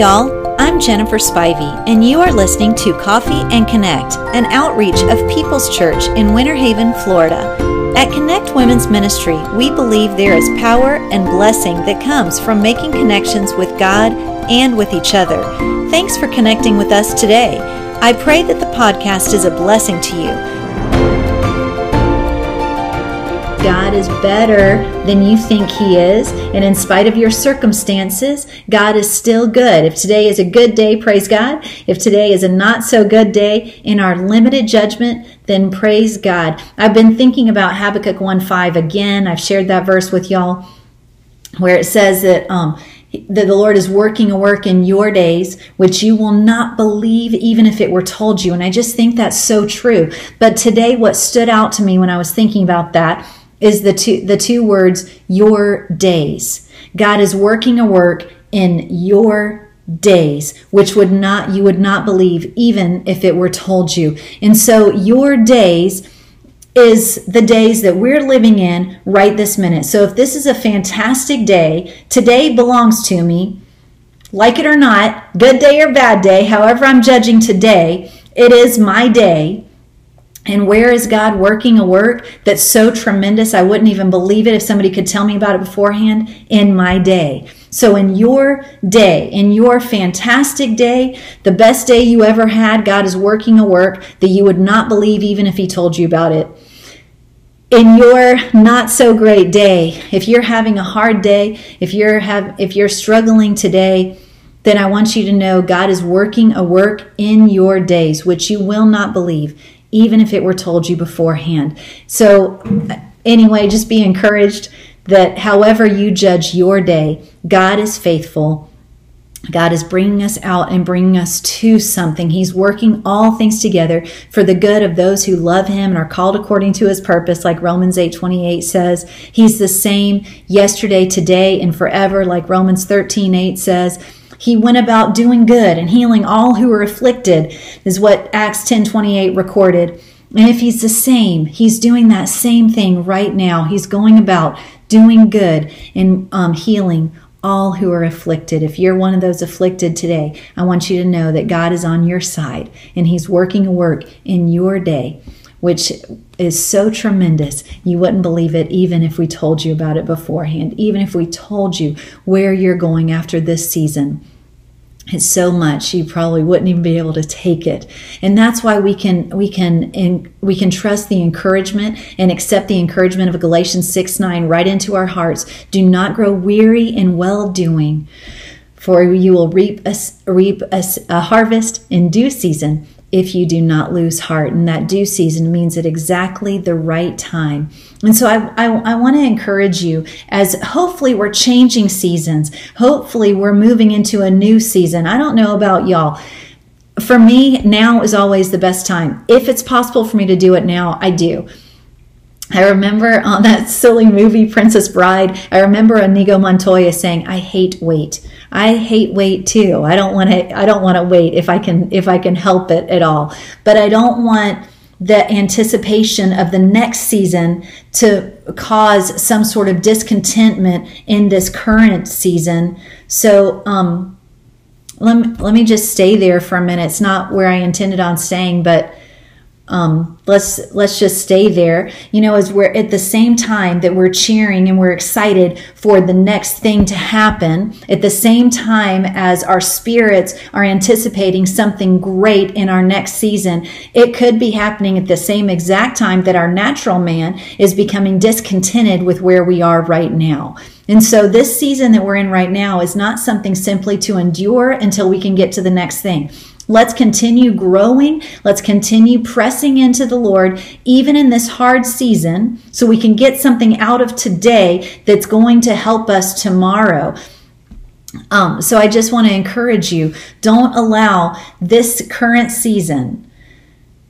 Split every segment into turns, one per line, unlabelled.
y'all. I'm Jennifer Spivey, and you are listening to Coffee and Connect, an outreach of People's Church in Winter Haven, Florida. At Connect Women's Ministry, we believe there is power and blessing that comes from making connections with God and with each other. Thanks for connecting with us today. I pray that the podcast is a blessing to you. God is better than you think He is. And in spite of your circumstances, God is still good. If today is a good day, praise God. If today is a not so good day in our limited judgment, then praise God. I've been thinking about Habakkuk 1 5 again. I've shared that verse with y'all where it says that, um, that the Lord is working a work in your days, which you will not believe even if it were told you. And I just think that's so true. But today, what stood out to me when I was thinking about that is the two the two words your days. God is working a work in your days which would not you would not believe even if it were told you. And so your days is the days that we're living in right this minute. So if this is a fantastic day, today belongs to me. Like it or not, good day or bad day, however I'm judging today, it is my day. And where is God working a work that's so tremendous? I wouldn't even believe it if somebody could tell me about it beforehand in my day. So, in your day, in your fantastic day, the best day you ever had, God is working a work that you would not believe even if He told you about it. In your not so great day, if you're having a hard day, if you're have if you're struggling today, then I want you to know God is working a work in your days, which you will not believe even if it were told you beforehand. So, anyway, just be encouraged that however you judge your day, God is faithful. God is bringing us out and bringing us to something. He's working all things together for the good of those who love him and are called according to his purpose, like Romans 8 28 says. He's the same yesterday, today, and forever, like Romans 13 8 says. He went about doing good and healing all who were afflicted, is what Acts 10:28 recorded. And if he's the same, he's doing that same thing right now. He's going about doing good and um, healing all who are afflicted. If you're one of those afflicted today, I want you to know that God is on your side and He's working a work in your day which is so tremendous. You wouldn't believe it even if we told you about it beforehand, even if we told you where you're going after this season. It's so much you probably wouldn't even be able to take it, and that's why we can we can in, we can trust the encouragement and accept the encouragement of Galatians six nine right into our hearts. Do not grow weary in well doing, for you will reap a, reap a, a harvest in due season if you do not lose heart. And that due season means at exactly the right time. And so I, I, I want to encourage you as hopefully we're changing seasons. Hopefully we're moving into a new season. I don't know about y'all. For me, now is always the best time. If it's possible for me to do it now, I do. I remember on that silly movie, Princess Bride, I remember Inigo Montoya saying, I hate wait. I hate wait too. I don't want to, I don't want to wait if I can, if I can help it at all. But I don't want the anticipation of the next season to cause some sort of discontentment in this current season. So, um, let me, let me just stay there for a minute. It's not where I intended on staying, but um, let's let's just stay there. You know as we're at the same time that we're cheering and we're excited for the next thing to happen at the same time as our spirits are anticipating something great in our next season it could be happening at the same exact time that our natural man is becoming discontented with where we are right now. And so this season that we're in right now is not something simply to endure until we can get to the next thing Let's continue growing. Let's continue pressing into the Lord, even in this hard season, so we can get something out of today that's going to help us tomorrow. Um, so I just want to encourage you don't allow this current season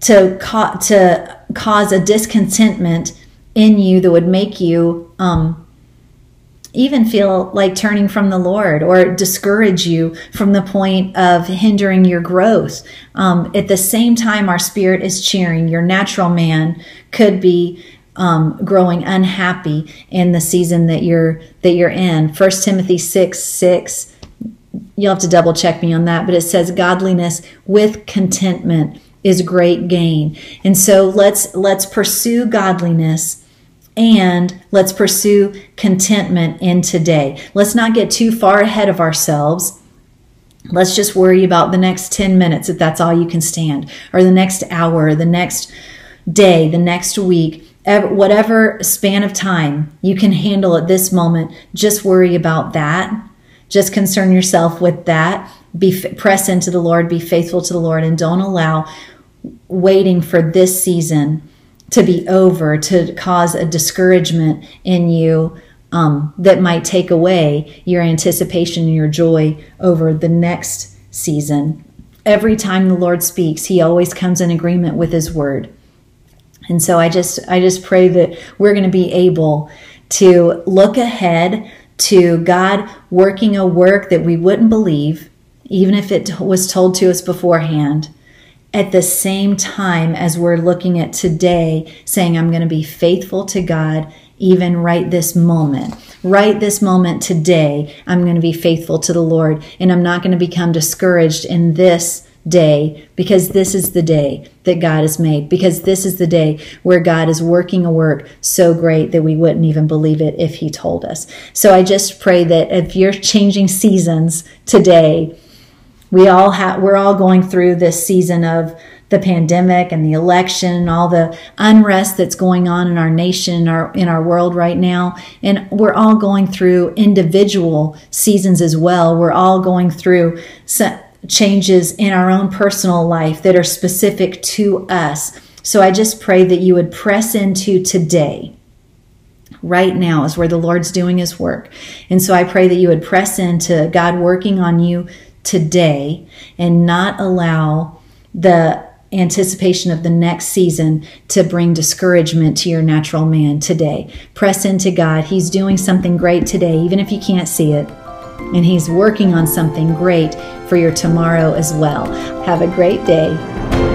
to, ca- to cause a discontentment in you that would make you um, even feel like turning from the Lord or discourage you from the point of hindering your growth. Um, at the same time, our spirit is cheering. Your natural man could be um, growing unhappy in the season that you're that you're in. First Timothy six six you'll have to double check me on that, but it says godliness with contentment is great gain. And so let's let's pursue godliness and let's pursue contentment in today. Let's not get too far ahead of ourselves. Let's just worry about the next 10 minutes if that's all you can stand, or the next hour, the next day, the next week, whatever span of time you can handle at this moment. Just worry about that. Just concern yourself with that. Be press into the Lord, be faithful to the Lord, and don't allow waiting for this season to be over to cause a discouragement in you um, that might take away your anticipation and your joy over the next season. Every time the Lord speaks, He always comes in agreement with His word. And so I just I just pray that we're going to be able to look ahead to God working a work that we wouldn't believe, even if it was told to us beforehand at the same time as we're looking at today, saying, I'm going to be faithful to God even right this moment. Right this moment today, I'm going to be faithful to the Lord and I'm not going to become discouraged in this day because this is the day that God has made, because this is the day where God is working a work so great that we wouldn't even believe it if He told us. So I just pray that if you're changing seasons today, we all have we're all going through this season of the pandemic and the election and all the unrest that's going on in our nation in our in our world right now. And we're all going through individual seasons as well. We're all going through changes in our own personal life that are specific to us. So i just pray that you would press into today right now is where the lord's doing his work. And so i pray that you would press into god working on you today and not allow the anticipation of the next season to bring discouragement to your natural man today. Press into God. He's doing something great today, even if you can't see it. And He's working on something great for your tomorrow as well. Have a great day.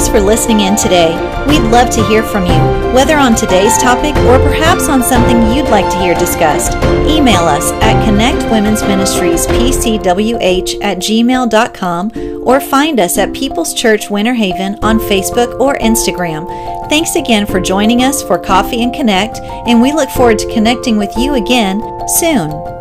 Thanks for listening in today. We'd love to hear from you, whether on today's topic or perhaps on something you'd like to hear discussed. Email us at connectwomen'sministriespcwh at gmail.com or find us at People's Church Winter Haven on Facebook or Instagram. Thanks again for joining us for Coffee and Connect, and we look forward to connecting with you again soon.